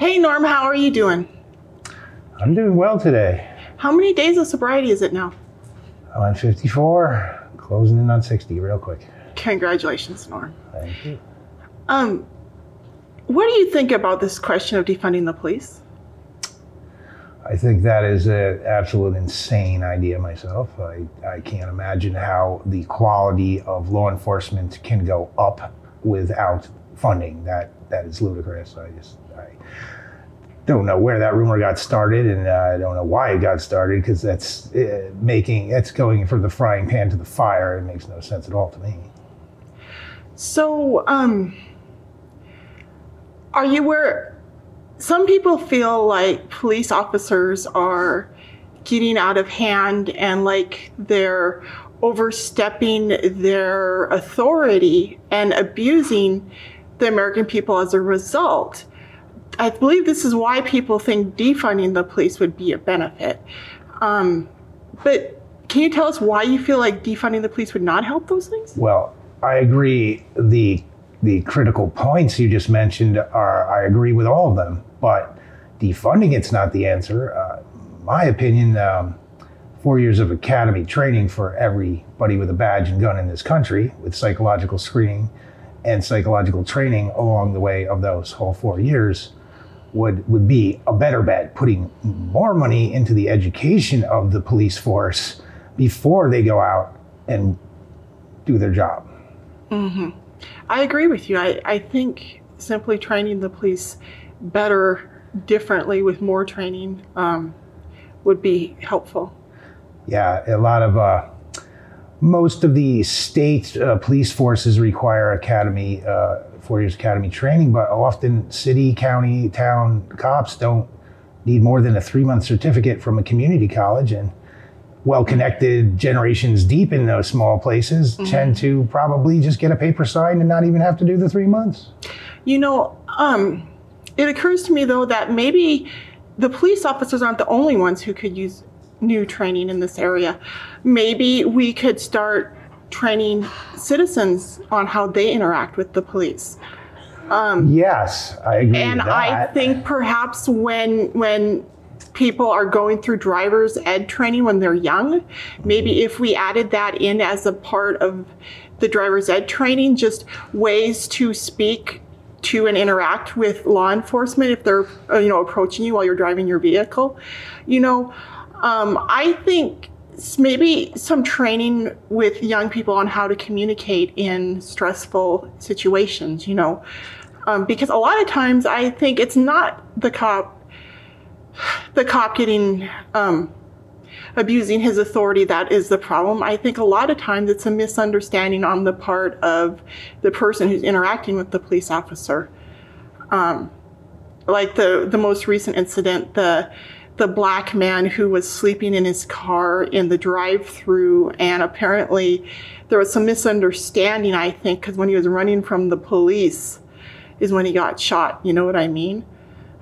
Hey, Norm, how are you doing? I'm doing well today. How many days of sobriety is it now? I'm on 54, closing in on 60 real quick. Congratulations, Norm. Thank you. Um, what do you think about this question of defunding the police? I think that is an absolute insane idea myself. I, I can't imagine how the quality of law enforcement can go up without funding. That that is ludicrous. I just I don't know where that rumor got started, and uh, I don't know why it got started because that's uh, making that's going from the frying pan to the fire. It makes no sense at all to me. So, um, are you where some people feel like police officers are getting out of hand and like they're overstepping their authority and abusing the American people as a result? I believe this is why people think defunding the police would be a benefit. Um, but can you tell us why you feel like defunding the police would not help those things? Well, I agree. The the critical points you just mentioned are I agree with all of them, but defunding it's not the answer. Uh, my opinion. Um, four years of academy training for everybody with a badge and gun in this country, with psychological screening and psychological training along the way of those whole four years, would would be a better bet. Putting more money into the education of the police force before they go out and do their job. Mm-hmm. I agree with you. I, I think simply training the police better, differently, with more training um, would be helpful. Yeah, a lot of uh, most of the state uh, police forces require academy, uh, four years academy training, but often city, county, town cops don't need more than a three month certificate from a community college and well connected generations deep in those small places mm-hmm. tend to probably just get a paper signed and not even have to do the three months. You know, um, it occurs to me though that maybe the police officers aren't the only ones who could use new training in this area. Maybe we could start training citizens on how they interact with the police. Um, yes, I agree. And I think perhaps when when people are going through driver's ed training when they're young. Maybe if we added that in as a part of the driver's ed training, just ways to speak to and interact with law enforcement if they're you know approaching you while you're driving your vehicle. You know, um, I think maybe some training with young people on how to communicate in stressful situations. You know, um, because a lot of times I think it's not the cop the cop getting um, abusing his authority that is the problem. I think a lot of times it's a misunderstanding on the part of the person who's interacting with the police officer. Um, like the the most recent incident, the the black man who was sleeping in his car in the drive-through, and apparently there was some misunderstanding. I think because when he was running from the police, is when he got shot. You know what I mean?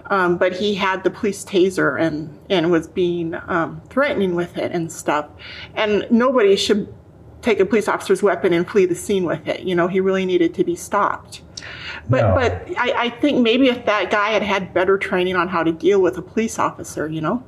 Um, but he had the police taser and, and was being um, threatening with it and stuff. And nobody should take a police officer's weapon and flee the scene with it. You know, he really needed to be stopped. But no. but I, I think maybe if that guy had had better training on how to deal with a police officer, you know.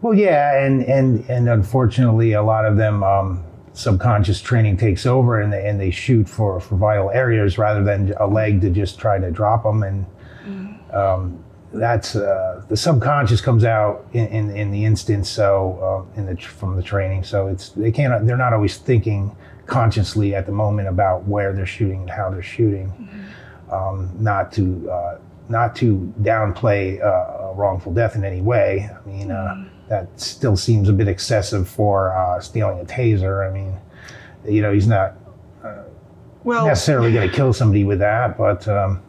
Well, yeah, and and and unfortunately, a lot of them. Um, subconscious training takes over and they, and they shoot for, for vital areas rather than a leg to just try to drop them and mm. um, that's uh, the subconscious comes out in, in, in the instance so uh, in the from the training so it's they can't they're not always thinking consciously at the moment about where they're shooting and how they're shooting mm-hmm. Um, not to uh, not to downplay uh, a wrongful death in any way I mean uh, mm-hmm. that still seems a bit excessive for uh, stealing a taser I mean you know he's not well, necessarily going to kill somebody with that but um,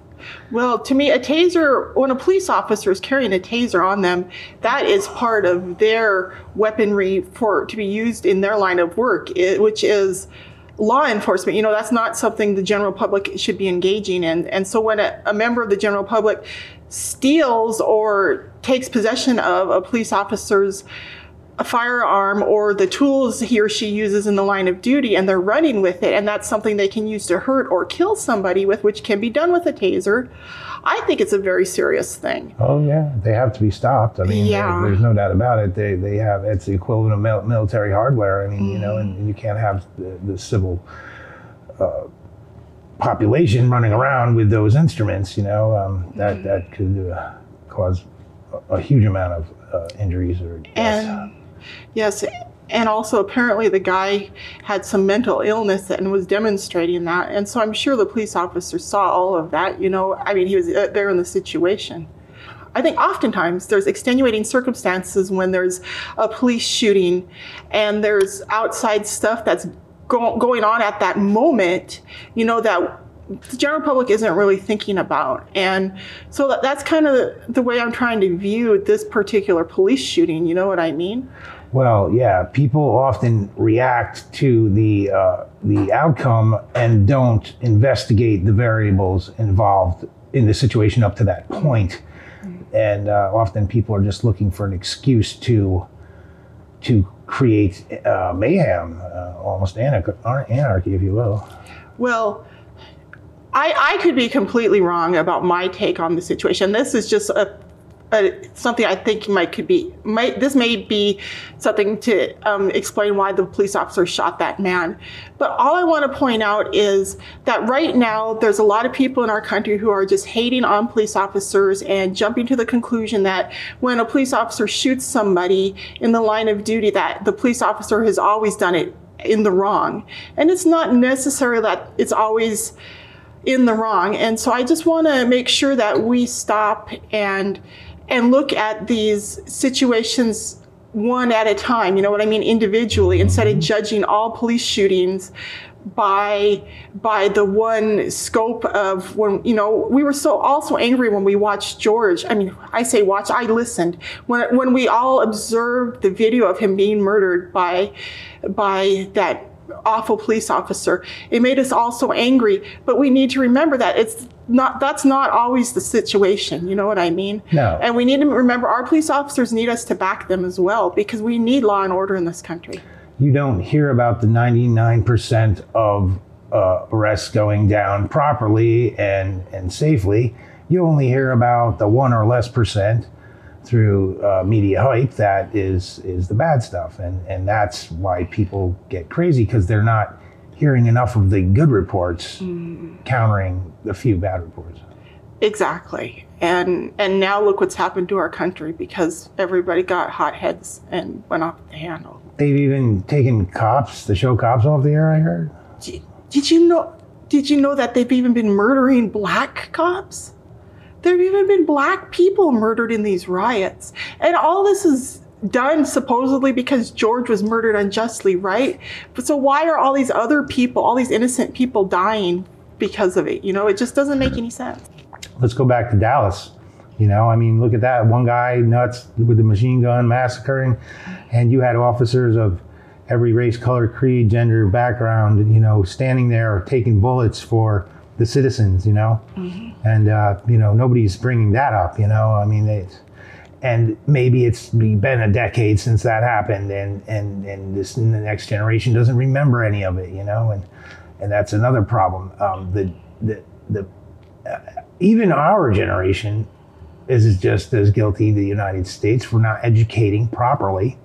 well, to me, a taser, when a police officer is carrying a taser on them, that is part of their weaponry for to be used in their line of work, which is law enforcement. You know, that's not something the general public should be engaging in. And so when a, a member of the general public steals or takes possession of a police officer's a firearm or the tools he or she uses in the line of duty and they're running with it and that's something they can use to hurt or kill somebody with which can be done with a taser i think it's a very serious thing Oh yeah, they have to be stopped. I mean, Yeah. there- there's no doubt about it. They they have it's the equivalent of mil- military hardware. I mean, you know, Mm-hmm. and you can't have the, the civil uh, population running around with those instruments. You know, um, that Mm-hmm. that could uh, cause a, a huge amount of uh, injuries or deaths. and yes and also apparently the guy had some mental illness and was demonstrating that and so i'm sure the police officer saw all of that you know i mean he was uh, there in the situation I think oftentimes there's extenuating circumstances when there's a police shooting and there's outside stuff that's go- going on at that moment, you know, that the general public isn't really thinking about. And so that's kind of the way I'm trying to view this particular police shooting, you know what I mean? Well, yeah, people often react to the uh, the outcome and don't investigate the variables involved in the situation up to that point. And uh, often people are just looking for an excuse to to create uh, mayhem, uh, almost anarchy, anarchy, if you will. Well, I, I could be completely wrong about my take on the situation. This is just a, a something I think might could be might this may be something to um, explain why the police officer shot that man. But all I want to point out is that right now there's a lot of people in our country who are just hating on police officers and jumping to the conclusion that when a police officer shoots somebody in the line of duty, that the police officer has always done it in the wrong. And it's not necessary that it's always in the wrong. And so I just want to make sure that we stop and and look at these situations one at a time, you know what I mean, individually, instead of mm-hmm. judging all police shootings by by the one scope of when you know we were so also angry when we watched George. I mean, I say watch, I listened when when we all observed the video of him being murdered by by that awful police officer. It made us all so angry, but we need to remember that it's not that's not always the situation, you know what I mean? No. And we need to remember our police officers need us to back them as well because we need law and order in this country. You don't hear about the 99% of uh, arrests going down properly and, and safely. You only hear about the one or less percent through uh, media hype that is is the bad stuff, and and that's why people get crazy because they're not hearing enough of the good reports mm. countering the few bad reports. Exactly. And and now look what's happened to our country because everybody got hot heads and went off the handle. They've even taken cops, the show cops off the air. I heard. Did, did you know did you know that they've even been murdering black cops? There've even been black people murdered in these riots. And all this is done supposedly because George was murdered unjustly, right? But so why are all these other people, all these innocent people dying because of it? You know, it just doesn't make any sense. let's go back to Dallas. You know, I mean, look at that. One guy nuts with the machine gun massacring, and you had officers of every race, color, creed, gender, background, you know, standing there taking bullets for the citizens, you know? And, uh, you know, nobody's bringing that up, you know? I mean, it's, and maybe it's been a decade since that happened, and, and, and this the next generation doesn't remember any of it, you know? And, and that's another problem. Um, the, the, the, even our generation is just as guilty the united states for not educating properly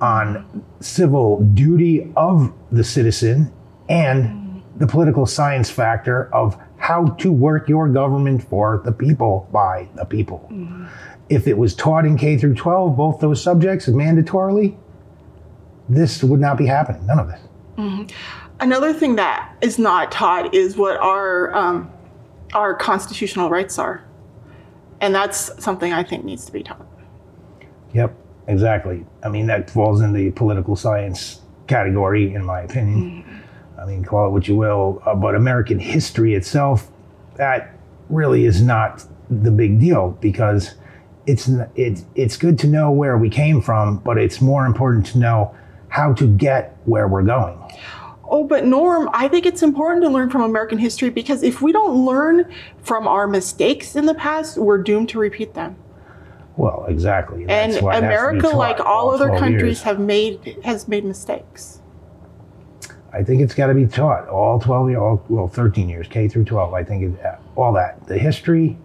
on civil duty of the citizen and the political science factor of how to work your government for the people by the people mm-hmm. if it was taught in k through 12 both those subjects mandatorily this would not be happening none of this mm-hmm. Another thing that is not taught is what our um, our constitutional rights are, and that's something I think needs to be taught. Yep, exactly. I mean, that falls in the political science category, in my opinion. Mm-hmm. I mean, call it what you will, uh, but American history itself, that really is not the big deal because it's n- it's it's good to know where we came from, but it's more important to know how to get where we're going. Oh, but Norm, I think it's important to learn from American history because if we don't learn from our mistakes in the past, we're doomed to repeat them. Well, exactly. And That's why it has to be America, like all other countries, years. have made has made mistakes. I think it's got to be taught all 12 years, all, well, 13 years, K through 12. I think it, uh, all that, the history,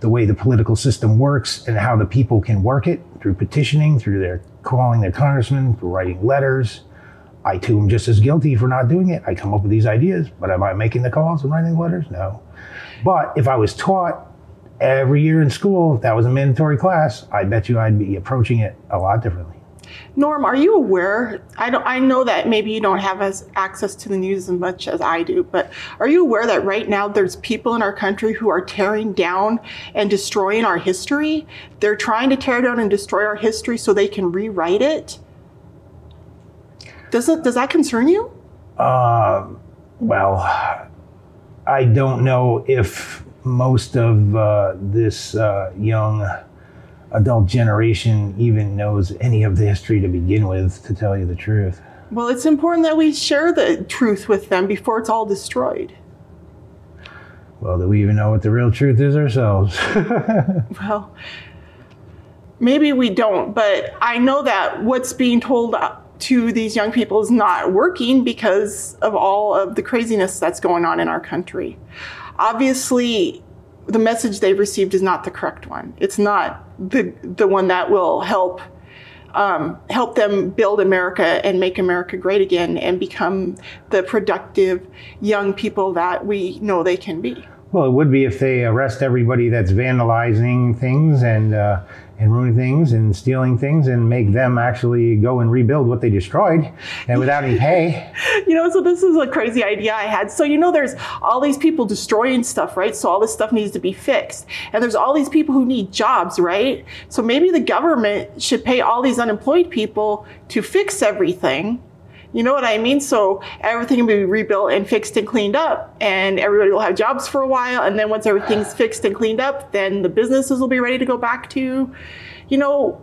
the way the political system works, and how the people can work it through petitioning, through their calling their congressman, through writing letters. I too am just as guilty for not doing it. I come up with these ideas, but am I making the calls and writing letters? No. But if I was taught every year in school, if that was a mandatory class, I bet you I'd be approaching it a lot differently. Norm, are you aware? I don't. I know that maybe you don't have as access to the news as much as I do, but are you aware that right now there's people in our country who are tearing down and destroying our history? They're trying to tear down and destroy our history so they can rewrite it. Does it? Does that concern you? Uh, well, I don't know if most of uh, this uh, young adult generation even knows any of the history to begin with, to tell you the truth. Well, it's important that we share the truth with them before it's all destroyed. Well, do we even know what the real truth is ourselves? Well, maybe we don't, but I know that what's being told to these young people is not working because of all of the craziness that's going on in our country. Obviously, the message they've received is not the correct one. It's not the the one that will help um, help them build America and make America great again and become the productive young people that we know they can be. well, it would be if they arrest everybody that's vandalizing things and uh, and ruining things and stealing things and make them actually go and rebuild what they destroyed and without any pay. you know, so this is a crazy idea I had. So, you know, there's all these people destroying stuff, right? So all this stuff needs to be fixed. And there's all these people who need jobs, right? So maybe the government should pay all these unemployed people to fix everything. You know what I mean? So everything will be rebuilt and fixed and cleaned up, and everybody will have jobs for a while. And then once everything's fixed and cleaned up, then the businesses will be ready to go back to, you know,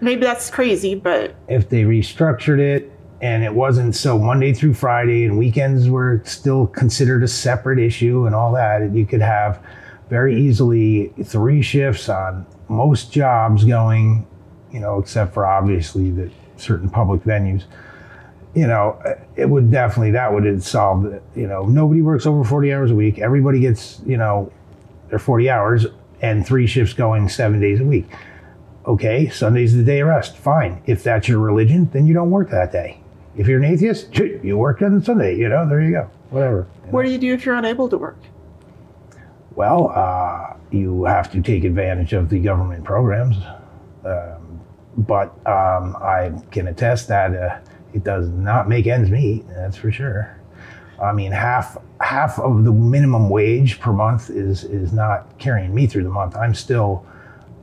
maybe that's crazy, but if they restructured it and it wasn't so Monday through Friday and weekends were still considered a separate issue and all that, you could have very easily three shifts on most jobs going, you know, except for obviously the certain public venues. You know, it would definitely that would solve. You know, nobody works over 40 hours a week. Everybody gets, you know, their 40 hours and three shifts going seven days a week. Okay, Sunday's the day of rest. Fine. If that's your religion, then you don't work that day. If you're an atheist, you work on Sunday. You know, there you go. Whatever. you know. what do you do if you're unable to work? Well, uh, you have to take advantage of the government programs. Um, but um, I can attest that uh, it does not make ends meet. That's for sure. I mean, half half of the minimum wage per month is is not carrying me through the month. I'm still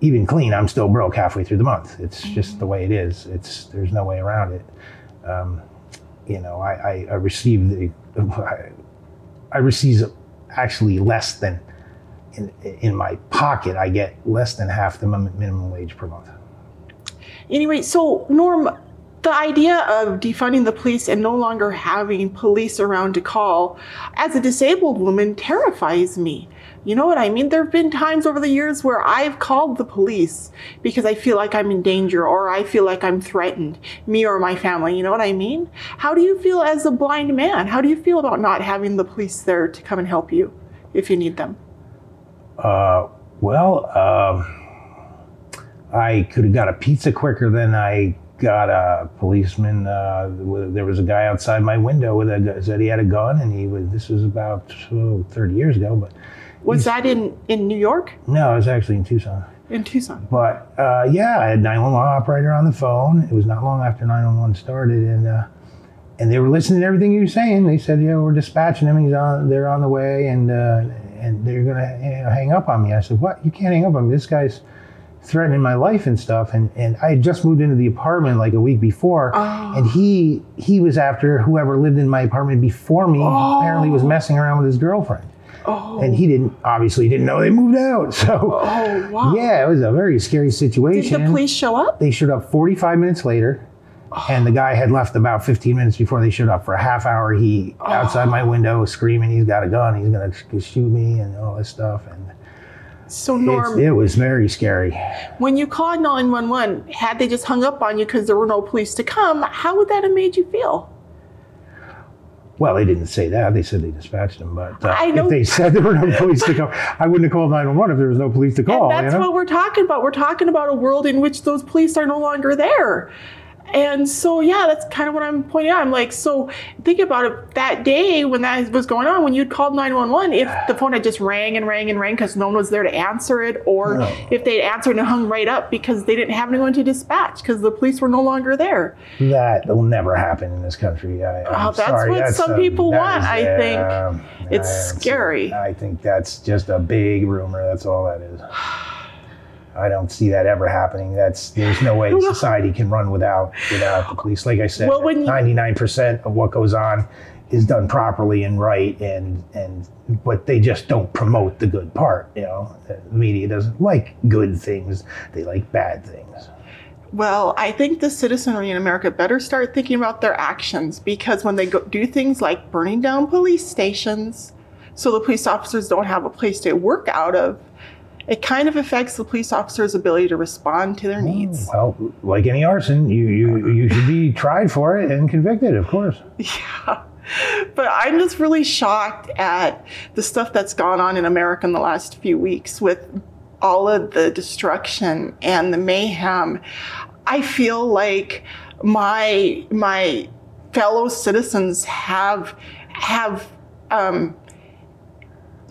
even clean. I'm still broke halfway through the month. It's just the way it is. It's there's no way around it. Um, you know, I, I, I receive the I, I receive actually less than in in my pocket. I get less than half the minimum wage per month. Anyway, so Norm, the idea of defunding the police and no longer having police around to call, as a disabled woman, terrifies me. You know what I mean? There have been times over the years where I've called the police because I feel like I'm in danger or I feel like I'm threatened, me or my family. You know what I mean? How do you feel as a blind man? How do you feel about not having the police there to come and help you if you need them? Uh, well, um, I could have got a pizza quicker than I got a policeman. Uh, there was a guy outside my window with a said he had a gun, and he was. This was about oh, 30 years ago, but Was that in, in New York? no, it was actually in Tucson. In Tucson? But uh, yeah, I had 911 operator on the phone. It was not long after 911 started, and uh, and they were listening to everything you were saying. They said, "Yeah, we're dispatching him. He's on. They're on the way, and uh, and they're gonna you know, hang up on me." I said, "What? You can't hang up on me. This guy's threatening my life and stuff." And and I had just moved into the apartment like a week before, Oh. and he he was after whoever lived in my apartment before me. Oh. Apparently, was messing around with his girlfriend Oh, and he didn't obviously didn't know they moved out. So oh wow. yeah, it was a very scary situation. Did the police show up? They showed up 45 minutes later, and the guy had left about 15 minutes before they showed up. For a half hour, he outside my oh. window screaming, "He's got a gun! He's gonna shoot me!" and all this stuff. And So It's, Norm, it was very scary. when you called 911, had they just hung up on you because there were no police to come, how would that have made you feel? Well, they didn't say that. They said they dispatched them. But uh, if they said there were no police to come, I wouldn't have called 911 if there was no police to call. And that's you know? what we're talking about. We're talking about a world in which those police are no longer there. And so, yeah, that's kind of what I'm pointing out. I'm like, so think about it. That day when that was going on, when you'd called 911, if the phone had just rang and rang and rang because no one was there to answer it, or No. if they'd answered and hung right up because they didn't have anyone to dispatch because the police were no longer there. that will never happen in this country. I, Oh, that's sorry. what some people want, is, I think. It's I scary. I think that's just a big rumor. That's all that is. I don't see that ever happening. That's there's no way society can run without without the police. Like I said, Well, when you- ninety nine percent of what goes on is done properly and right, and and but they just don't promote the good part. You know, the media doesn't like good things; they like bad things. Well, I think the citizenry in America better start thinking about their actions because when they go, do things like burning down police stations so the police officers don't have a place to work out of, it kind of affects the police officers' ability to respond to their needs. Well, like any arson, you you you should be tried for it and convicted, of course. Yeah. But I'm just really shocked at the stuff that's gone on in America in the last few weeks with all of the destruction and the mayhem. I feel like my my fellow citizens have have um,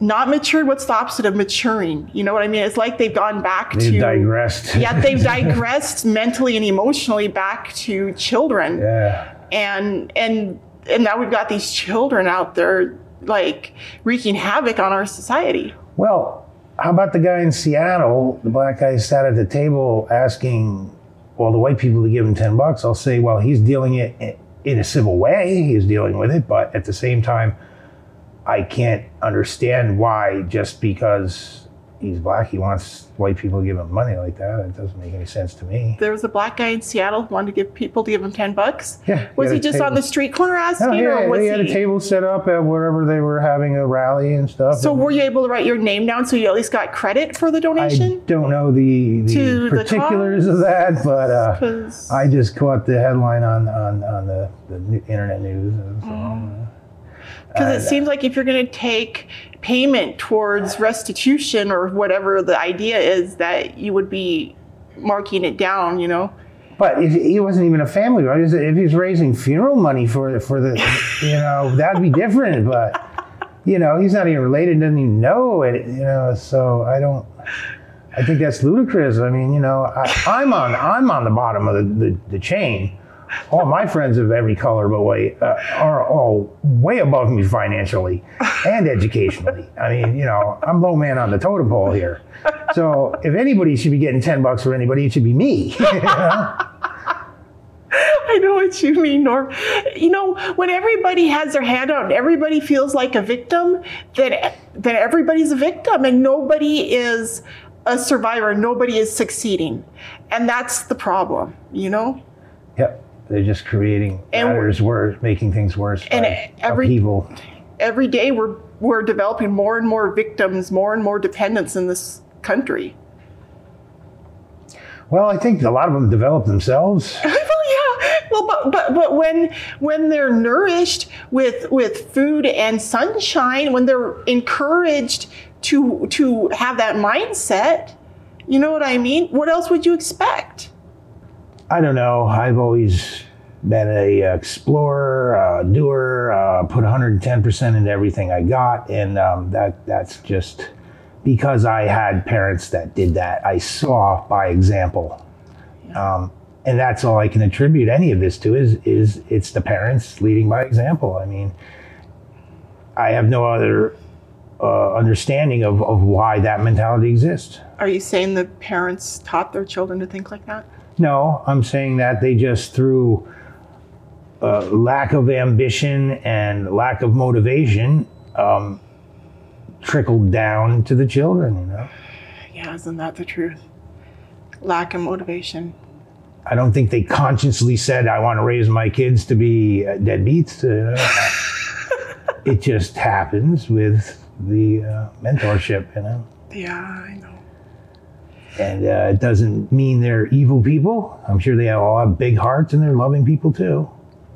not matured. What's the opposite of maturing? You know what I mean? It's like they've gone back They to digressed. yeah, they've digressed mentally and emotionally back to children yeah. and and and now we've got these children out there like wreaking havoc on our society. Well, how about the guy in Seattle? The black guy sat at the table asking all the white people to give him ten bucks. I'll say, well, he's dealing it in a civil way. He's dealing with it, but at the same time, I can't understand why just because he's black, he wants white people to give him money like that. It doesn't make any sense to me. There was a black guy in Seattle who wanted to give people to give him ten bucks. Yeah, Was he just table- on the street corner asking, No, yeah, or was they had a table set up at wherever they were having a rally and stuff. So and were you able to write your name down so you at least got credit for the donation? I don't know the, the the particulars of that, but uh, I just caught the headline on on, on the, the internet news. And so, Mm. Because it seems like if you're going to take payment towards restitution or whatever the idea is, that you would be marking it down. You know. But if he wasn't even a family, right? If he's raising funeral money for for the, you know, that'd be different. But you know, he's not even related, doesn't even know it. You know, so I don't. I think that's ludicrous. I mean, you know, I, I'm on I'm on the bottom of the, the, the chain. All my friends of every color but white uh, are all way above me financially and educationally. I mean, you know, I'm low man on the totem pole here. So if anybody should be getting ten bucks for anybody, it should be me. you know? I know what you mean, Norm. You know, when everybody has their hand out and everybody feels like a victim, then then everybody's a victim and nobody is a survivor. Nobody is succeeding, and that's the problem. You know. Yep. They're just creating And- matters worse, making things worse. And every- upheaval. Every day we're we're developing more and more victims, more and more dependents in this country. Well, I think a lot of them develop themselves. well, yeah. Well, but but but when when they're nourished with with food and sunshine, when they're encouraged to to have that mindset, you know what I mean? What else would you expect? I don't know. I've always been a explorer, uh, doer, uh, put 110% into everything I got, and um, that that's just because I had parents that did that. I saw by example, um, and that's all I can attribute any of this to. Is is it's the parents leading by example. I mean, I have no other uh, understanding of, of why that mentality exists. Are you saying the parents taught their children to think like that? No, I'm saying that they just through uh, lack of ambition and lack of motivation um, trickled down to the children. You know, Yeah, isn't that the truth? Lack of motivation. I don't think they consciously said, "I want to raise my kids to be uh, deadbeats." Know? it just happens with the uh, mentorship. You know. Yeah, I know. And uh, it doesn't mean they're evil people. I'm sure they all have big hearts and they're loving people too.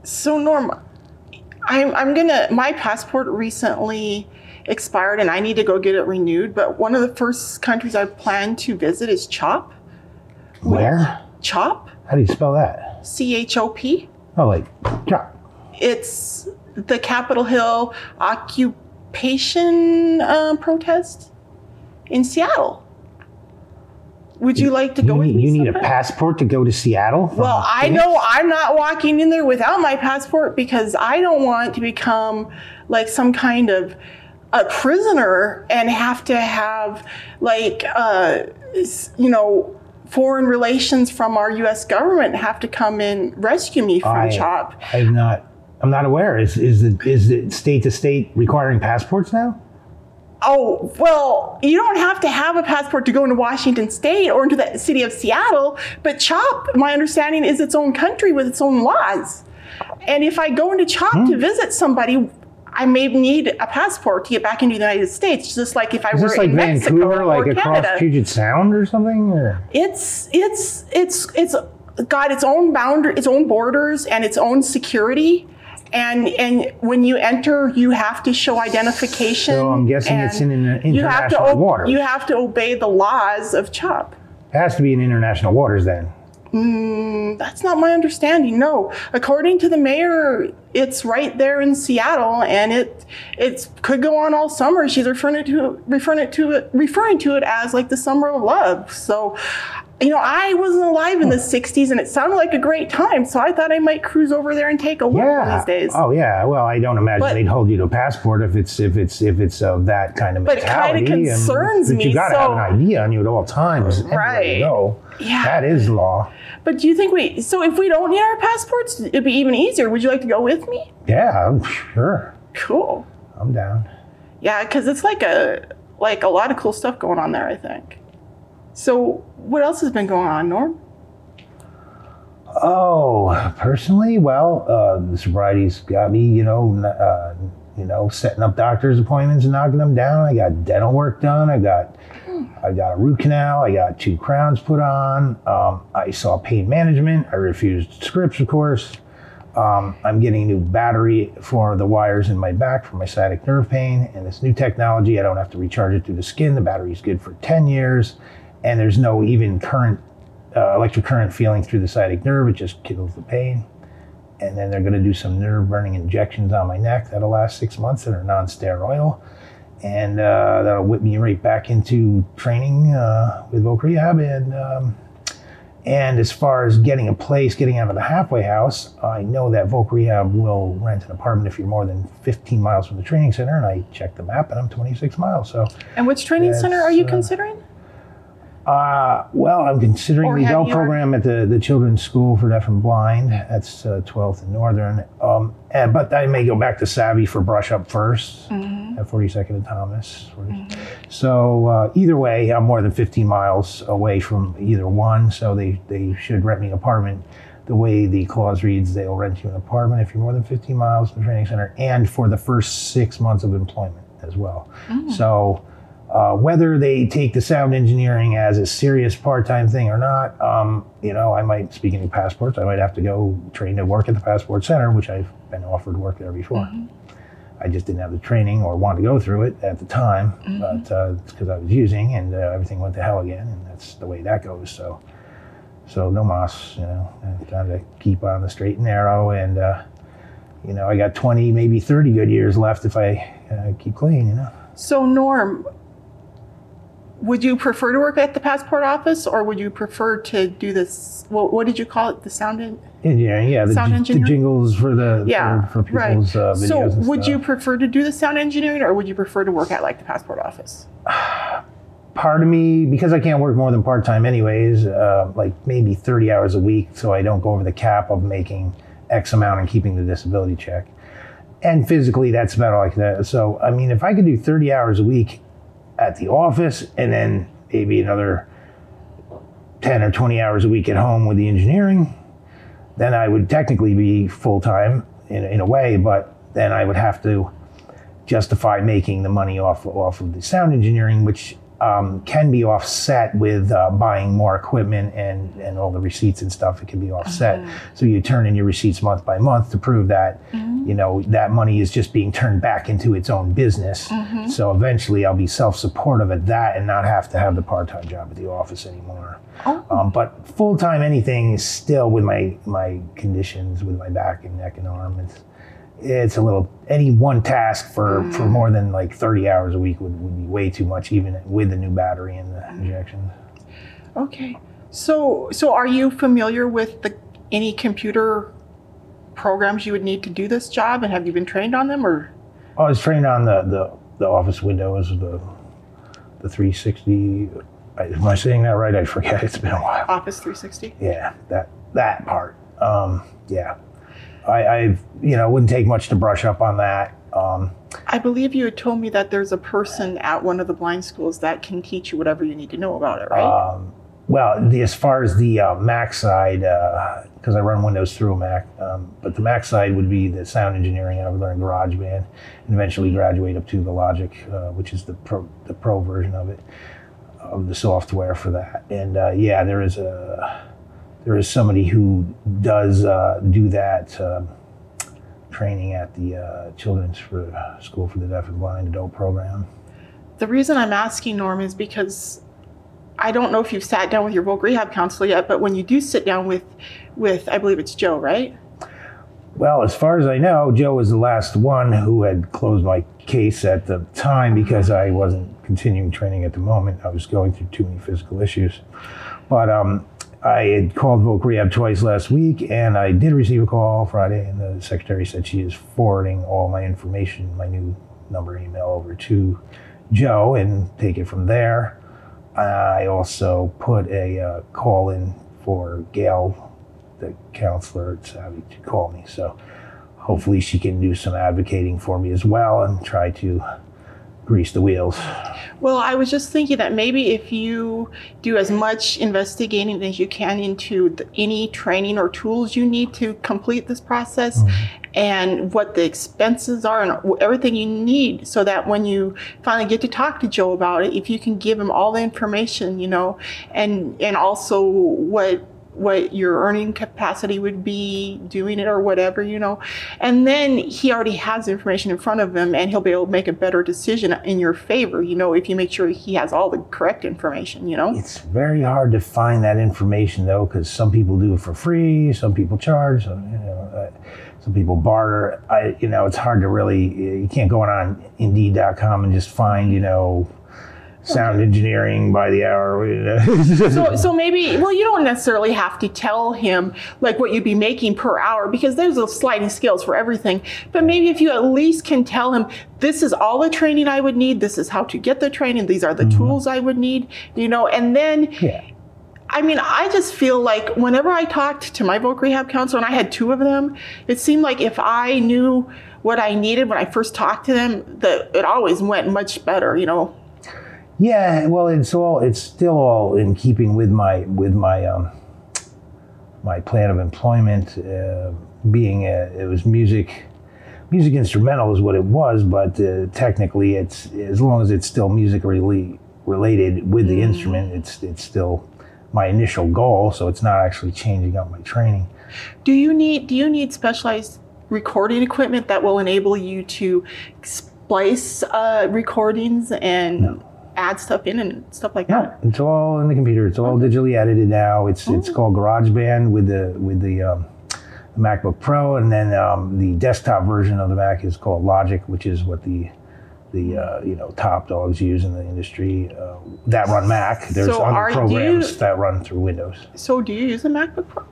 So Norm, I'm I'm gonna my passport recently expired and I need to go get it renewed. But one of the first countries I plan to visit is Chop. Where? Chop, How do you spell that? C H O P. Oh, like, CHOP. It's the Capitol Hill occupation uh, protest in Seattle. Would you like to go You with need, you need a passport to go to Seattle? Well, I know I'm not walking in there without my passport because I don't want to become like some kind of a prisoner and have to have like uh, you know foreign relations from our U.S. government have to come and rescue me from I- CHOP. I'm not. I'm not aware. Is is it is it state to state requiring passports now? Oh, well, you don't have to have a passport to go into Washington State or into the city of Seattle, but CHOP, my understanding, is its own country with its own laws. And if I go into CHOP Hmm. to visit somebody, I may need a passport to get back into the United States, just like if I Is were this like in Mexico Vancouver, like across Canada. Puget Sound or something? Or? It's it's it's it's got its own boundary, its own borders, and its own security. And and when you enter, you have to show identification. So I'm guessing it's in an you have to international waters. You have to obey the laws of CHOP. It has to be in international waters then. Mm, that's not my understanding. No, according to the mayor, it's right there in Seattle, and it it could go on all summer. She's referring to referring it to it referring to it as like the summer of love. So, you know, I wasn't alive in the hmm. '60s, and it sounded like a great time. So I thought I might cruise over there and take a look Yeah. these days. Oh yeah. Well, I don't imagine But- they'd hold you to a passport if it's if it's if it's of that kind of mentality. But it mentality. and- concerns but me, You got to so- have an idea on you at all times. Right. Go. Yeah. That is law. But do you think we? So if we don't need our passports, it'd be even easier. Would you like to go with me? Yeah. I'm sure. Cool. I'm down. Yeah, because it's like a like a lot of cool stuff going on there. I think. So what else has been going on, Norm? Oh, personally, well, uh, the sobriety's got me, you know, uh, you know, setting up doctor's appointments and knocking them down. I got dental work done. I got, I got a root canal. I got two crowns put on. Um, I saw pain management. I refused scripts, of course. Um, I'm getting a new battery for the wires in my back for my sciatic nerve pain. And this new technology, I don't have to recharge it through the skin. The battery's good for 10 years. And there's no even current uh, electric current feeling through the sciatic nerve. It just kills the pain. And then they're going to do some nerve burning injections on my neck that'll last six months that are non steroidal. And uh, that'll whip me right back into training uh, with Voc Rehab. And, um, and as far as getting a place, getting out of the halfway house, I know that Voc Rehab will rent an apartment if you're more than 15 miles from the training center. And I checked the map and I'm 26 miles. So And which training center are you uh, considering? Uh, well, I'm considering Or the adult program at the, the Children's School for Deaf and Blind. That's uh, 12th and Northern. Um, and, but I may go back to Savvy for brush up 1st Mm-hmm. at 42nd and Thomas. So uh, either way, I'm more than 15 miles away from either one. So they, they should rent me an apartment. The way the clause reads, they'll rent you an apartment if you're more than 15 miles from the training center and for the first six months of employment as well. So uh, whether they take the sound engineering as a serious part-time thing or not, um, you know, I might, speaking of passports, I might have to go train to work at the passport center, which I've been offered work there before. I just didn't have the training or want to go through it at the time, but uh, it's because I was using and uh, everything went to hell again, and that's the way that goes. So, so no mas, you know, I'm trying to keep on the straight and narrow, and uh, you know, I got 20, maybe 30 good years left if I uh, keep clean, you know. So Norm, would you prefer to work at the passport office, or would you prefer to do this? What, what did you call it? The sound in? Engineering, yeah, the, Sound j- the jingles for the Yeah, for, for right. people's uh, videos. So would you prefer to do the sound engineering, or would you prefer to work at like the passport office? Part of me, because I can't work more than part time, anyways, uh, like maybe thirty hours a week, so I don't go over the cap of making X amount and keeping the disability check. And physically, that's about all I can. do. So, I mean, if I could do thirty hours a week at the office, and then maybe another ten or twenty hours a week at home with the engineering, then I would technically be full time in, in a way, but then I would have to justify making the money off off of the sound engineering, which um, can be offset with uh, buying more equipment and, and all the receipts and stuff. It can be offset. So you turn in your receipts month by month to prove that you know that money is just being turned back into its own business. So eventually, I'll be self-supportive at that and not have to have the part-time job at the office anymore. Um, but full-time anything is still with my my conditions with my back and neck and arm. It's, it's a little any one task for for more than like 30 hours a week would, would be way too much even with the new battery and the injections. Okay. So so are you familiar with the any computer programs you would need to do this job and have you been trained on them or? I was trained on the the, the office windows the the 360 I- am i saying that right? I forget. It's been a while. Office 360? yeah that that part. Um yeah i i've you know wouldn't take much to brush up on that um I believe you had told me that there's a person at one of the blind schools that can teach you whatever you need to know about it, right? Um, well, the, as far as the uh, Mac side, because I run Windows through a Mac, um, but the Mac side would be the sound engineering. I would learn GarageBand and eventually graduate up to the Logic, uh, which is the pro, the pro version of it, of the software for that. And uh, yeah, there is a there is somebody who does uh, do that um training at the uh, Children's for, School for the Deaf and Blind adult program. the reason I'm asking Norm is because I don't know if you've sat down with your voc rehab counselor yet, but when you do sit down with with I believe it's Joe, right? Well, as far as I know, Joe was the last one who had closed my case at the time because I wasn't continuing training at the moment. I was going through too many physical issues. But um, I had called Voc Rehab twice last week, and I did receive a call Friday, and the secretary said she is forwarding all my information, my new number email over to Joe and take it from there. I also put a uh, call in for Gail, the counselor Savvy, to call me. So hopefully she can do some advocating for me as well and try to grease the wheels. Well, I was just thinking that maybe if you do as much investigating as you can into the, any training or tools you need to complete this process mm-hmm. and what the expenses are and everything you need so that when you finally get to talk to Joe about it, if you can give him all the information, you know, and and also what what your earning capacity would be doing it or whatever, you know. And then he already has information in front of him and he'll be able to make a better decision in your favor, you know, if you make sure he has all the correct information, you know. It's very hard to find that information though, because some people do it for free, some people charge, some, you know, uh, some people barter. I, you know, it's hard to really. You can't go on Indeed.com and just find, you know, sound engineering by the hour. So, so maybe, well, you don't necessarily have to tell him like what you'd be making per hour because there's a sliding scales for everything. But maybe if you at least can tell him, this is all the training I would need, this is how to get the training, these are the mm-hmm. tools I would need, you know, and then yeah. I mean, I just feel like whenever I talked to my voc rehab counselor, and I had two of them, it seemed like if I knew what I needed when I first talked to them, that it always went much better, you know. Yeah, well, it's all it's still all in keeping with my with my um, my plan of employment. Uh, being a, it was music, music instrumental is what it was, but uh, technically, it's as long as it's still music really related with the instrument, it's it's still my initial goal. So it's not actually changing up my training. Do you need do you need specialized recording equipment that will enable you to splice uh, recordings and add stuff in and stuff like No, that? it's all in the computer. It's all digitally edited now. It's it's called GarageBand with the with the, um, the MacBook Pro, and then um, the desktop version of the Mac is called Logic, which is what the the uh, you know top dogs use in the industry uh, that run Mac. There's So other are programs you- that run through Windows. So do you use a MacBook Pro?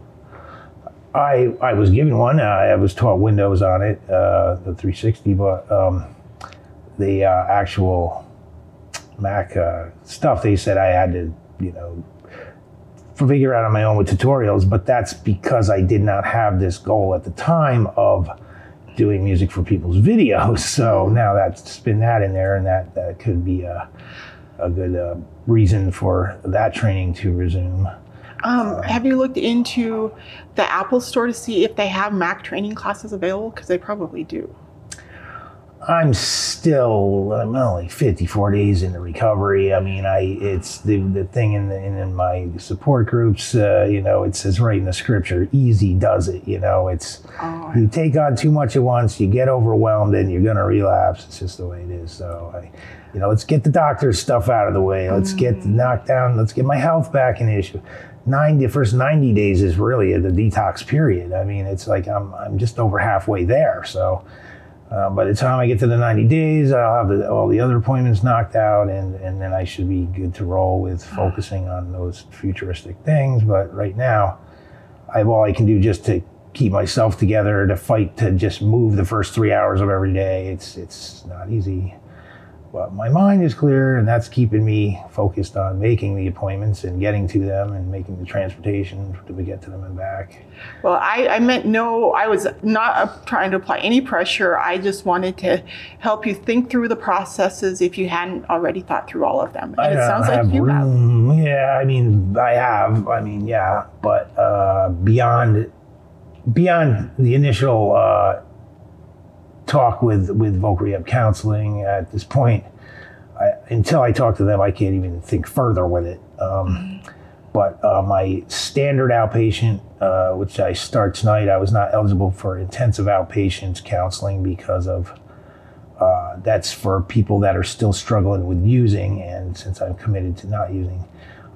I I was given one. Uh, I was taught Windows on it, uh, the 360, but um, the uh, actual Mac uh, stuff they said I had to, you know, figure out on my own with tutorials. But that's because I did not have this goal at the time of doing music for people's videos. So now that's spin that in there, and that that could be a a good uh, reason for that training to resume. Um, have you looked into the Apple Store to see if they have Mac training classes available? Because they probably do. I'm still I'm only 54 days into recovery. I mean, I it's the the thing in the, in, in my support groups. Uh, you know, it says right in the scripture, "Easy does it." You know, it's Oh. you take on too much at once, you get overwhelmed, and you're gonna relapse. It's just the way it is. So, I, you know, let's get the doctor's stuff out of the way. Let's get the knockdown. Let's get my health back in issue. Nine the first 90 days is really the detox period. I mean, it's like I'm I'm just over halfway there. So. Uh, by the time I get to the 90 days, I'll have the, all the other appointments knocked out, and, and then I should be good to roll with focusing on those futuristic things. But right now, I have all I can do just to keep myself together to fight to just move the first three hours of every day. It's it's not easy, but my mind is clear, and that's keeping me focused on making the appointments and getting to them and making the transportation to get to them and back. Well, I, I meant no, I was not uh, trying to apply any pressure. I just wanted to help you think through the processes if you hadn't already thought through all of them. And it sounds like have you have. room. Yeah, I mean, I have. I mean, yeah, but uh, beyond beyond the initial uh, talk with with voc rehab counseling at this point, I, until I talk to them, I can't even think further with it. Um, but uh, my standard outpatient, uh, which I start tonight, I was not eligible for intensive outpatient counseling because of uh, that's for people that are still struggling with using. And since I'm committed to not using,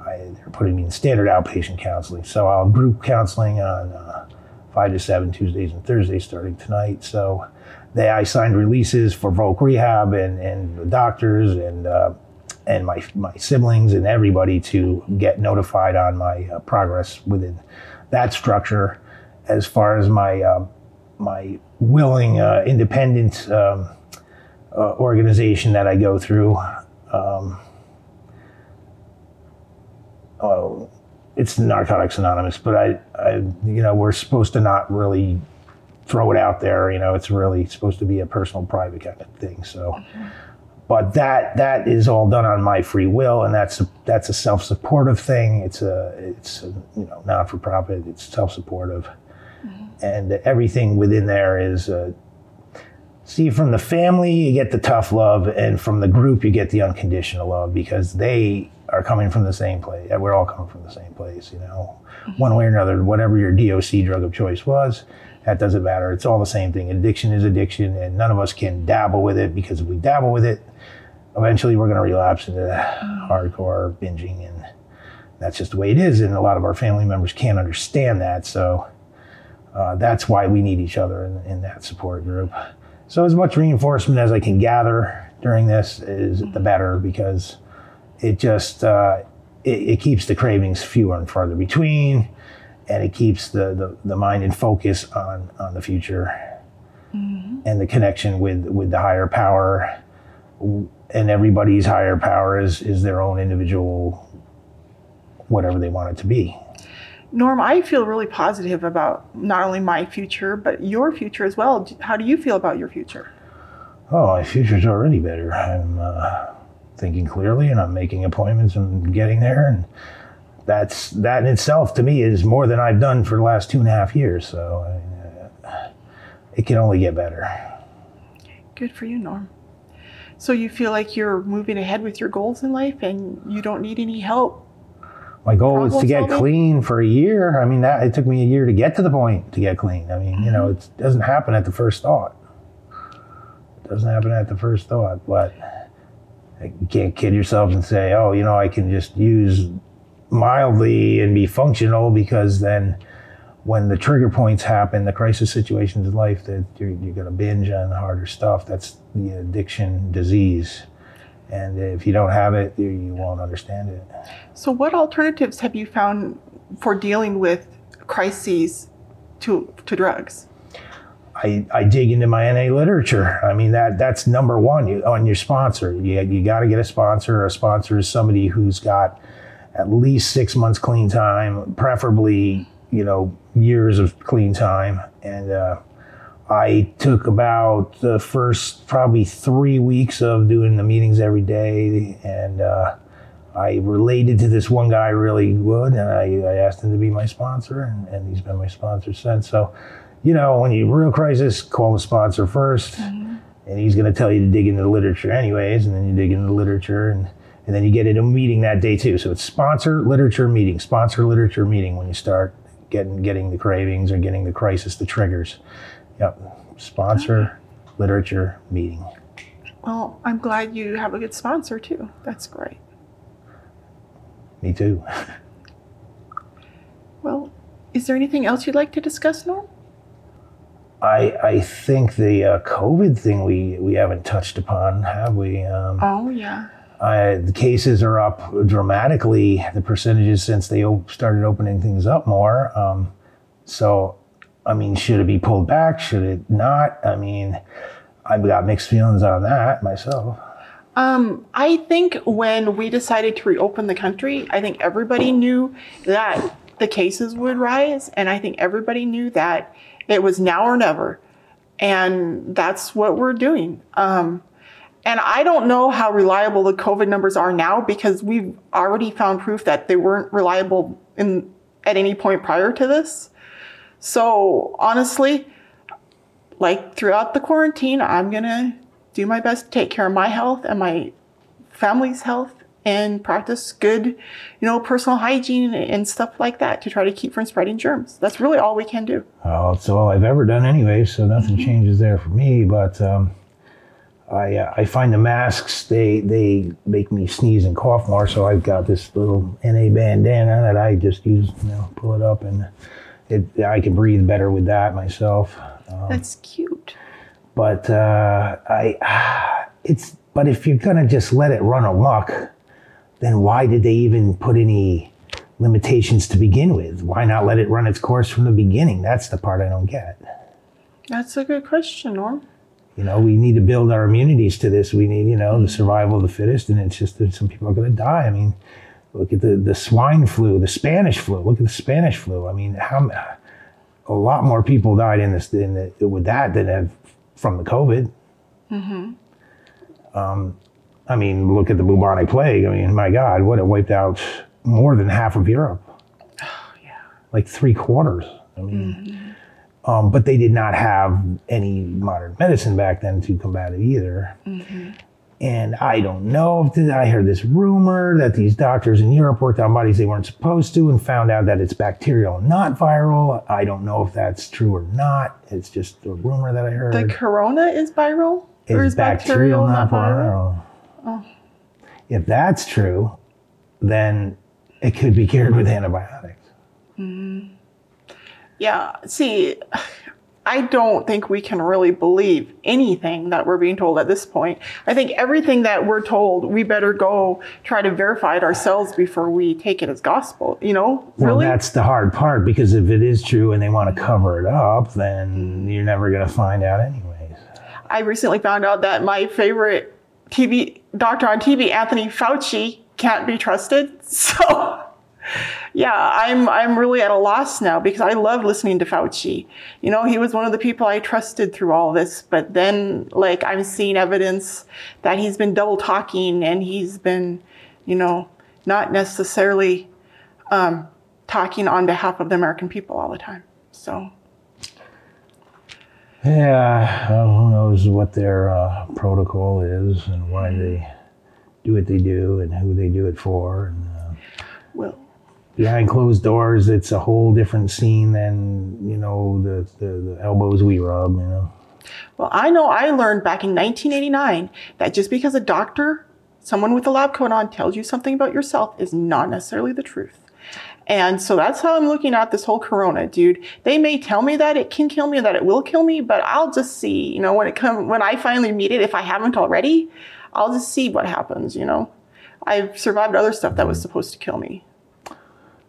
I, they're putting me in standard outpatient counseling. So I'll group counseling on uh, five to seven Tuesdays and Thursdays starting tonight. So they, I signed releases for Voc Rehab and, and the doctors and uh, and my my siblings and everybody to get notified on my uh, progress within that structure. As far as my uh, my willing uh, independent um, uh, organization that I go through. Um, oh, it's Narcotics Anonymous, but I, I, you know, we're supposed to not really throw it out there. You know, it's really supposed to be a personal, private kind of thing. So, but that that is all done on my free will, and that's a, that's a self-supportive thing. It's a it's a, you know not for profit. It's self-supportive, and everything within there is. Uh, See, from the family, you get the tough love, and from the group, you get the unconditional love because they are coming from the same place. We're all coming from the same place, you know, one way or another. Whatever your DOC drug of choice was, that doesn't matter. It's all the same thing. Addiction is addiction, and none of us can dabble with it because if we dabble with it, eventually we're going to relapse into hardcore binging, and that's just the way it is. And a lot of our family members can't understand that, so uh, that's why we need each other in, in that support group. So as much reinforcement as I can gather during this is the better because it just uh, it, it keeps the cravings fewer and farther between, and it keeps the, the, the mind in focus on on the future and the connection with with the higher power. And everybody's higher power is is their own individual, whatever they want it to be. Norm, I feel really positive about not only my future, but your future as well. How do you feel about your future? Oh, my future's already better. I'm uh, thinking clearly, and I'm making appointments and getting there, and that's that in itself to me is more than I've done for the last two and a half years. So uh, it can only get better. Good for you, Norm. So you feel like you're moving ahead with your goals in life and you don't need any help? My goal was to get solving? clean for a year. I mean, that it took me a year to get to the point to get clean. I mean, you know, it doesn't happen at the first thought. It doesn't happen at the first thought, but you can't kid yourself and say, "Oh, you know, I can just use mildly and be functional," because then when the trigger points happen, the crisis situations in life, that you're, you're going to binge on harder stuff. That's the addiction disease. And if you don't have it, you, you won't understand it. So, what alternatives have you found for dealing with crises to, to drugs? I, I dig into my NA literature. I mean that that's number one you, on your sponsor. You, you got to get a sponsor. A sponsor is somebody who's got at least six months clean time, preferably you know years of clean time. And uh, I took about the first probably three weeks of doing the meetings every day, and uh, I related to this one guy really good, and I, I asked him to be my sponsor, and, and he's been my sponsor since. So you know, when you real crisis, call the sponsor 1st and he's going to tell you to dig into the literature anyways, and then you dig into the literature, and and then you get into a meeting that day too. So it's sponsor literature meeting, sponsor literature meeting when you start getting getting the cravings or getting the crisis, the triggers. Yep, sponsor literature meeting. Well, I'm glad you have a good sponsor too. That's great. Me too. Well, is there anything else you'd like to discuss, Norm? I I think the uh, COVID thing we we haven't touched upon, have we? Um, Oh yeah. Uh, the cases are up dramatically. The percentages since they op- started opening things up more. Um, so, I mean, should it be pulled back? Should it not? I mean, I've got mixed feelings on that myself. Um, I think when we decided to reopen the country, I think everybody knew that the cases would rise, and I think everybody knew that it was now or never, and that's what we're doing. Um, and I don't know how reliable the COVID numbers are now because we've already found proof that they weren't reliable in at any point prior to this. So honestly, like throughout the quarantine, I'm gonna do my best to take care of my health and my family's health and practice good, you know, personal hygiene and stuff like that to try to keep from spreading germs. That's really all we can do. Oh, it's all I've ever done anyway, so nothing changes there for me. But um, I uh, I find the masks they they make me sneeze and cough more. So I've got this little NA bandana that I just use. You know, pull it up and it I can breathe better with that myself. Um, That's cute. but uh, I it's but if you're gonna just let it run amok, then why did they even put any limitations to begin with? Why not let it run its course from the beginning? That's the part I don't get. That's a good question, Norm. You know, we need to build our immunities to this. We need, you know, the survival of the fittest, and it's just that some people are going to die. I mean, look at the the swine flu, the Spanish flu. Look at the Spanish flu. I mean, how a lot more people died in this in the, with that than have from the COVID. Hmm. Um, I mean, look at the bubonic plague. I mean, my God, what it wiped out more than half of Europe. Oh, yeah. like three quarters. I mean, um, but they did not have any modern medicine back then to combat it either. And I don't know if I heard this rumor that these doctors in Europe worked on bodies they weren't supposed to and found out that it's bacterial, not viral. I don't know if that's true or not. It's just a rumor that I heard. The corona is viral? or is bacterial, not viral? If that's true, then it could be cured with antibiotics. Yeah. See, I don't think we can really believe anything that we're being told at this point. I think everything that we're told, we better go try to verify it ourselves before we take it as gospel. You know, Well, really? that's the hard part because if it is true and they want to cover it up, then you're never going to find out anyways. I recently found out that my favorite TV doctor on TV, Anthony Fauci, can't be trusted. So, yeah, I'm I'm really at a loss now because I love listening to Fauci. You know, he was one of the people I trusted through all this, but then like I'm seeing evidence that he's been double talking and he's been, you know, not necessarily um, talking on behalf of the American people all the time. So, Yeah, well, who knows what their uh, protocol is and why they do what they do and who they do it for. And uh, well, behind closed doors, it's a whole different scene than you know the, the, the elbows we rub. You know. Well, I know I learned back in 1989 that just because a doctor, someone with a lab coat on, tells you something about yourself is not necessarily the truth. And so that's how I'm looking at this whole corona, dude. They may tell me that it can kill me, that it will kill me, but I'll just see, you know, when it come when I finally meet it, if I haven't already, I'll just see what happens, you know. I've survived other stuff that was supposed to kill me.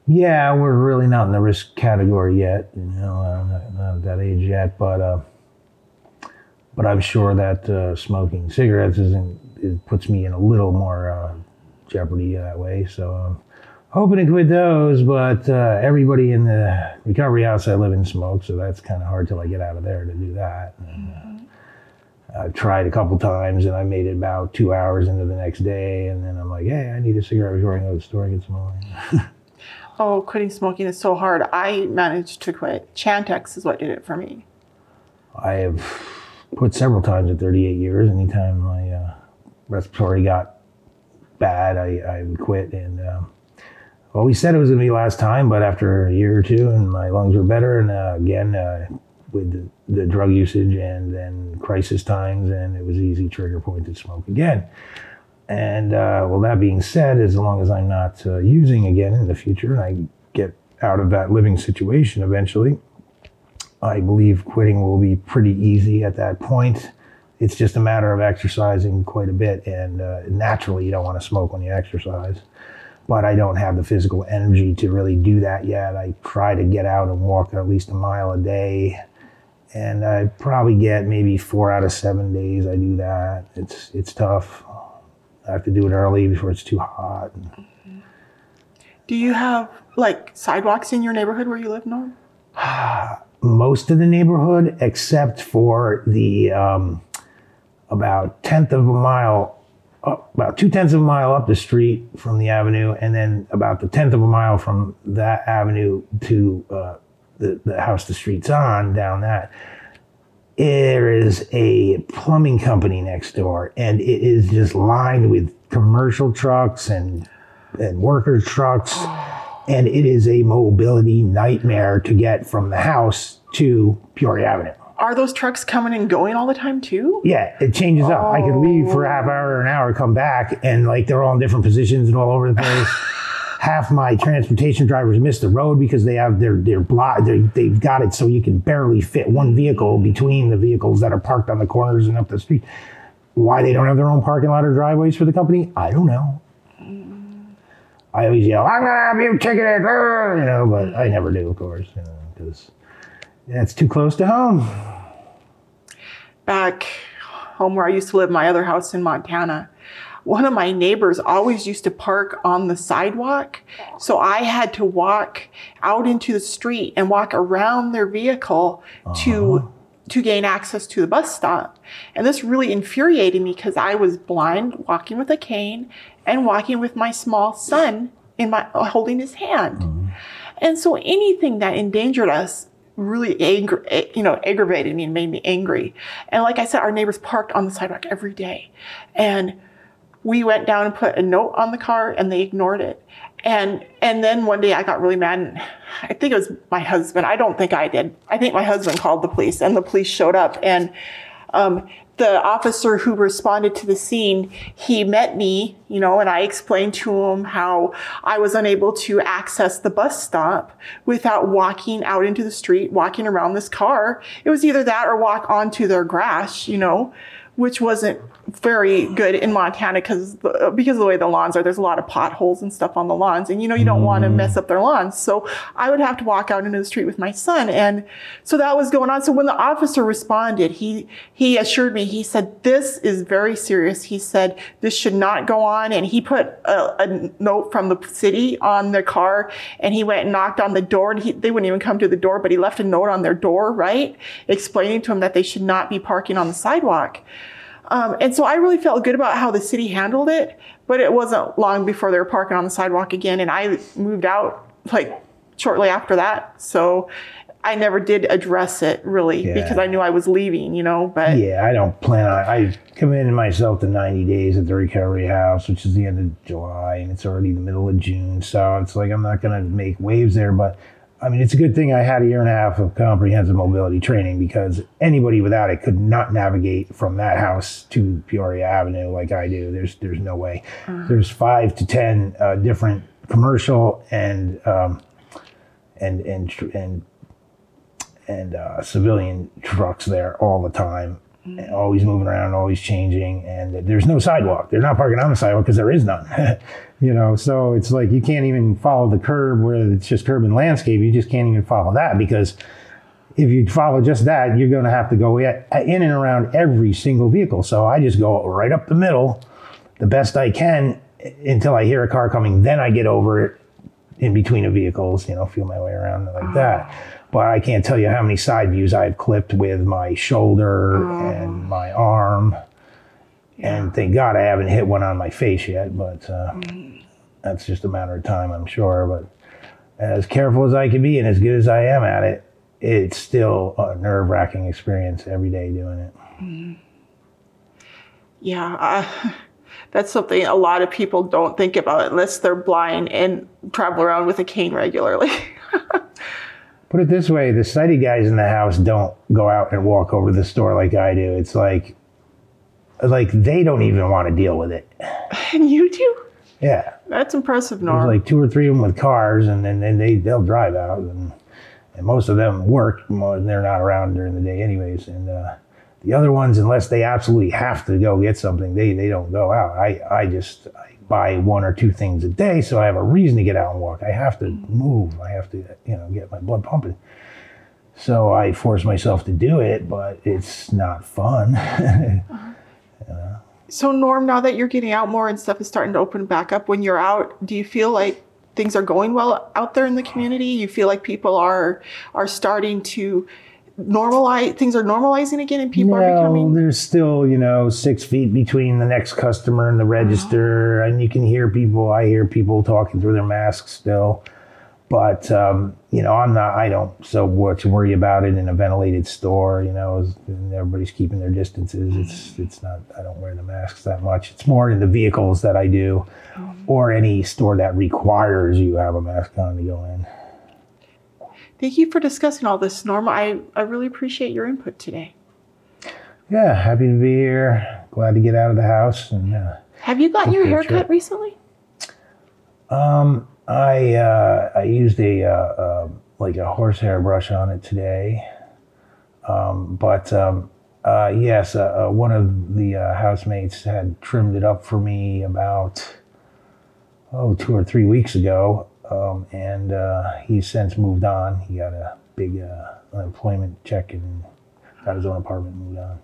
Yeah, we're really not in the risk category yet. You know, I'm not, not at that age yet, but uh, but I'm sure that uh, smoking cigarettes isn't it puts me in a little more uh, jeopardy that way. So I'm hoping to quit those, but uh, everybody in the recovery house I live in smokes, so that's kind of hard till I get out of there to do that. And, uh, I've tried a couple times, and I made it about two hours into the next day, and then I'm like, hey, I need a cigarette before I go to the store and get some more. Oh, quitting smoking is so hard. I managed to quit. Chantix is what did it for me. I have quit several times in 38 years. Anytime my uh, respiratory got bad, I, I would quit. And um, well, we said it was going to be last time, but after a year or two, and my lungs were better, and uh, again uh, with the, the, drug usage, and then crisis times, and it was easy trigger point to smoke again. And uh, well, that being said, as long as I'm not uh, using again in the future, and I get out of that living situation eventually, I believe quitting will be pretty easy at that point. It's just a matter of exercising quite a bit, and uh, naturally, you don't want to smoke when you exercise. But I don't have the physical energy to really do that yet. I try to get out and walk at least a mile a day, and I probably get maybe four out of seven days I do that. It's it's tough. I have to do it early before it's too hot. Do you have like sidewalks in your neighborhood where you live, Norm? most of the neighborhood except for the um, about tenth of a mile up, about two tenths of a mile up the street from the avenue, and then about the tenth of a mile from that avenue to uh, the, the house the street's on down that. There is a plumbing company next door, and it is just lined with commercial trucks and and worker trucks and it is a mobility nightmare to get from the house to Peoria Avenue. Are those trucks coming and going all the time too? Yeah, it changes up. I could leave for a half hour or an hour, come back, and like they're all in different positions and all over the place. half my transportation drivers miss the road because they have their their block they've got it so you can barely fit one vehicle between the vehicles that are parked on the corners and up the street. Why they don't have their own parking lot or driveways for the company, I don't know. I always yell, "I'm gonna have you ticketed," you know, but I never do, of course, because you know, it's too close to home. Back home where I used to live, my other house in Montana, one of my neighbors always used to park on the sidewalk. So I had to walk out into the street and walk around their vehicle uh-huh. to to gain access to the bus stop. And this really infuriated me because I was blind, walking with a cane, and walking with my small son in my holding his hand. Mm-hmm. And so anything that endangered us really angry, you know, aggravated me and made me angry. And like I said, our neighbors parked on the sidewalk every day. And we went down and put a note on the car and they ignored it. And and then one day I got really mad and I think it was my husband. I don't think I did. I think my husband called the police and the police showed up and um, the officer who responded to the scene, he met me, you know, and I explained to him how I was unable to access the bus stop without walking out into the street, walking around this car. It was either that or walk onto their grass, you know, which wasn't very good in Montana because because of the way the lawns are. There's a lot of potholes and stuff on the lawns, and you know you don't mm. want to mess up their lawns. So I would have to walk out into the street with my son, and so that was going on. So when the officer responded, he he assured me. He said this is very serious. He said this should not go on, and he put a, a note from the city on their car, and he went and knocked on the door, and he, they wouldn't even come to the door, but he left a note on their door, right, explaining to them that they should not be parking on the sidewalk. Um, and so I really felt good about how the city handled it, but it wasn't long before they were parking on the sidewalk again. And I moved out like shortly after that. So I never did address it really yeah. because I knew I was leaving, you know, but. Yeah, I don't plan on, I committed myself to 90 days at the recovery house, which is the end of July and it's already the middle of June. So it's like, I'm not going to make waves there, but I mean, it's a good thing I had a year and a half of comprehensive mobility training because anybody without it could not navigate from that house to Peoria Avenue like I do. There's there's no way. Uh-huh. There's five to ten uh, different commercial and um, and and and and uh, civilian trucks there all the time, mm-hmm. always moving around, always changing, and there's no sidewalk. They're not parking on the sidewalk because there is none. you know so it's like you can't even follow the curb where it's just curb and landscape. You just can't even follow that because if you follow just that you're going to have to go in and around every single vehicle. So i just go right up the middle the best i can until i hear a car coming. Then i get over it in between the vehicles you know feel my way around like that. But i can't tell you how many side views i've clipped with my shoulder mm. and my arm and thank God I haven't hit one on my face yet, but uh, mm. that's just a matter of time, I'm sure. But as careful as I can be and as good as I am at it, it's still a nerve wracking experience every day doing it. Yeah, uh, that's something a lot of people don't think about unless they're blind and travel around with a cane regularly. Put it this way: the sighted guys in the house don't go out and walk over to the store like I do. It's like, like they don't even want to deal with it. and you do? Yeah, That's impressive, there's like two or three of them with cars, and then then they they'll drive out, and and most of them work. and they're not around during the day, anyways. And uh, the other ones, unless they absolutely have to go get something, they they don't go out. I I just I buy one or two things a day, so I have a reason to get out and walk. I have to move. I have to you know get my blood pumping. So I force myself to do it, but it's not fun. So, Norm, now that you're getting out more and stuff is starting to open back up, when you're out, do you feel like things are going well out there in the community? You feel like people are are starting to normalize things are normalizing again and people are No, becoming there's still, you know, six feet between the next customer and the register, and you can hear people. I hear people talking through their masks still, but um, you know, I'm not. I don't so what to worry about it in a ventilated store. You know, and everybody's keeping their distances. It's it's not. I don't wear the masks that much. It's more in the vehicles that I do, or any store that requires you have a mask on to go in. Thank you for discussing all this, Norm. I, I really appreciate your input today. Yeah, happy to be here. Glad to get out of the house and. Uh, Have you gotten your Okay, hair cut recently? Um, I uh, I used a uh, uh, like a horsehair brush on it today, um, but um, uh, yes, uh, uh, one of the uh, housemates had trimmed it up for me about oh two or three weeks ago, um, and uh, he's since moved on. He got a big uh, unemployment check and got his own apartment and moved on.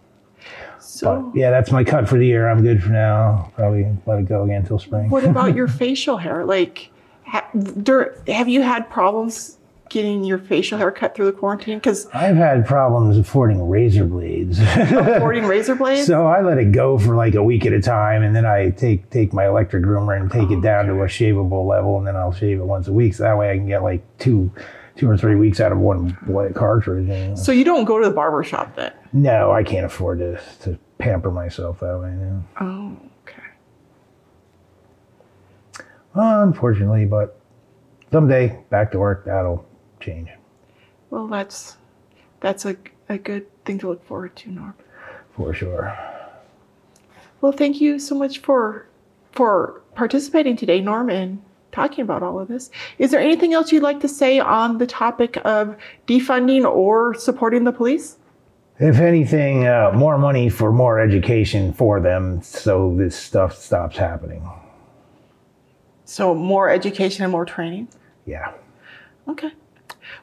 So, But yeah, that's my cut for the year. I'm good for now. Probably let it go again until spring. what about your facial hair? Like, have you had problems getting your facial hair cut through the quarantine? Because I've had problems affording razor blades. affording razor blades. so I let it go for like a week at a time and then I take take my electric groomer and take it oh, down to a shavable level and then I'll shave it once a week. So that way I can get like two two or three weeks out of one cartridge. And, So you don't go to the barber shop then? no, I can't afford to to pamper myself that way now. Oh, okay. Unfortunately, but someday back to work that'll change. Well, that's that's a, a good thing to look forward to, Norm. For sure. Well, thank you so much for for participating today, Norm, and talking about all of this. Is there anything else you'd like to say on the topic of defunding or supporting the police? If anything, uh, more money for more education for them so this stuff stops happening. So more education and more training. Yeah. Okay.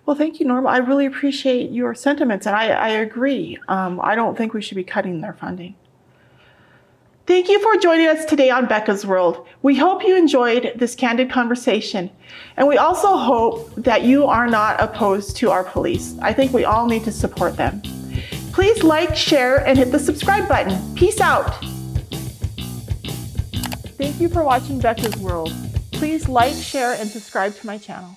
Well, thank you, Norma. I really appreciate your sentiments, and I, I agree. Um, I don't think we should be cutting their funding. Thank you for joining us today on Becca's World. We hope you enjoyed this candid conversation, and we also hope that you are not opposed to our police. I think we all need to support them. Please like, share, and hit the subscribe button. Peace out. Thank you for watching Becca's World. Please like, share, and subscribe to my channel.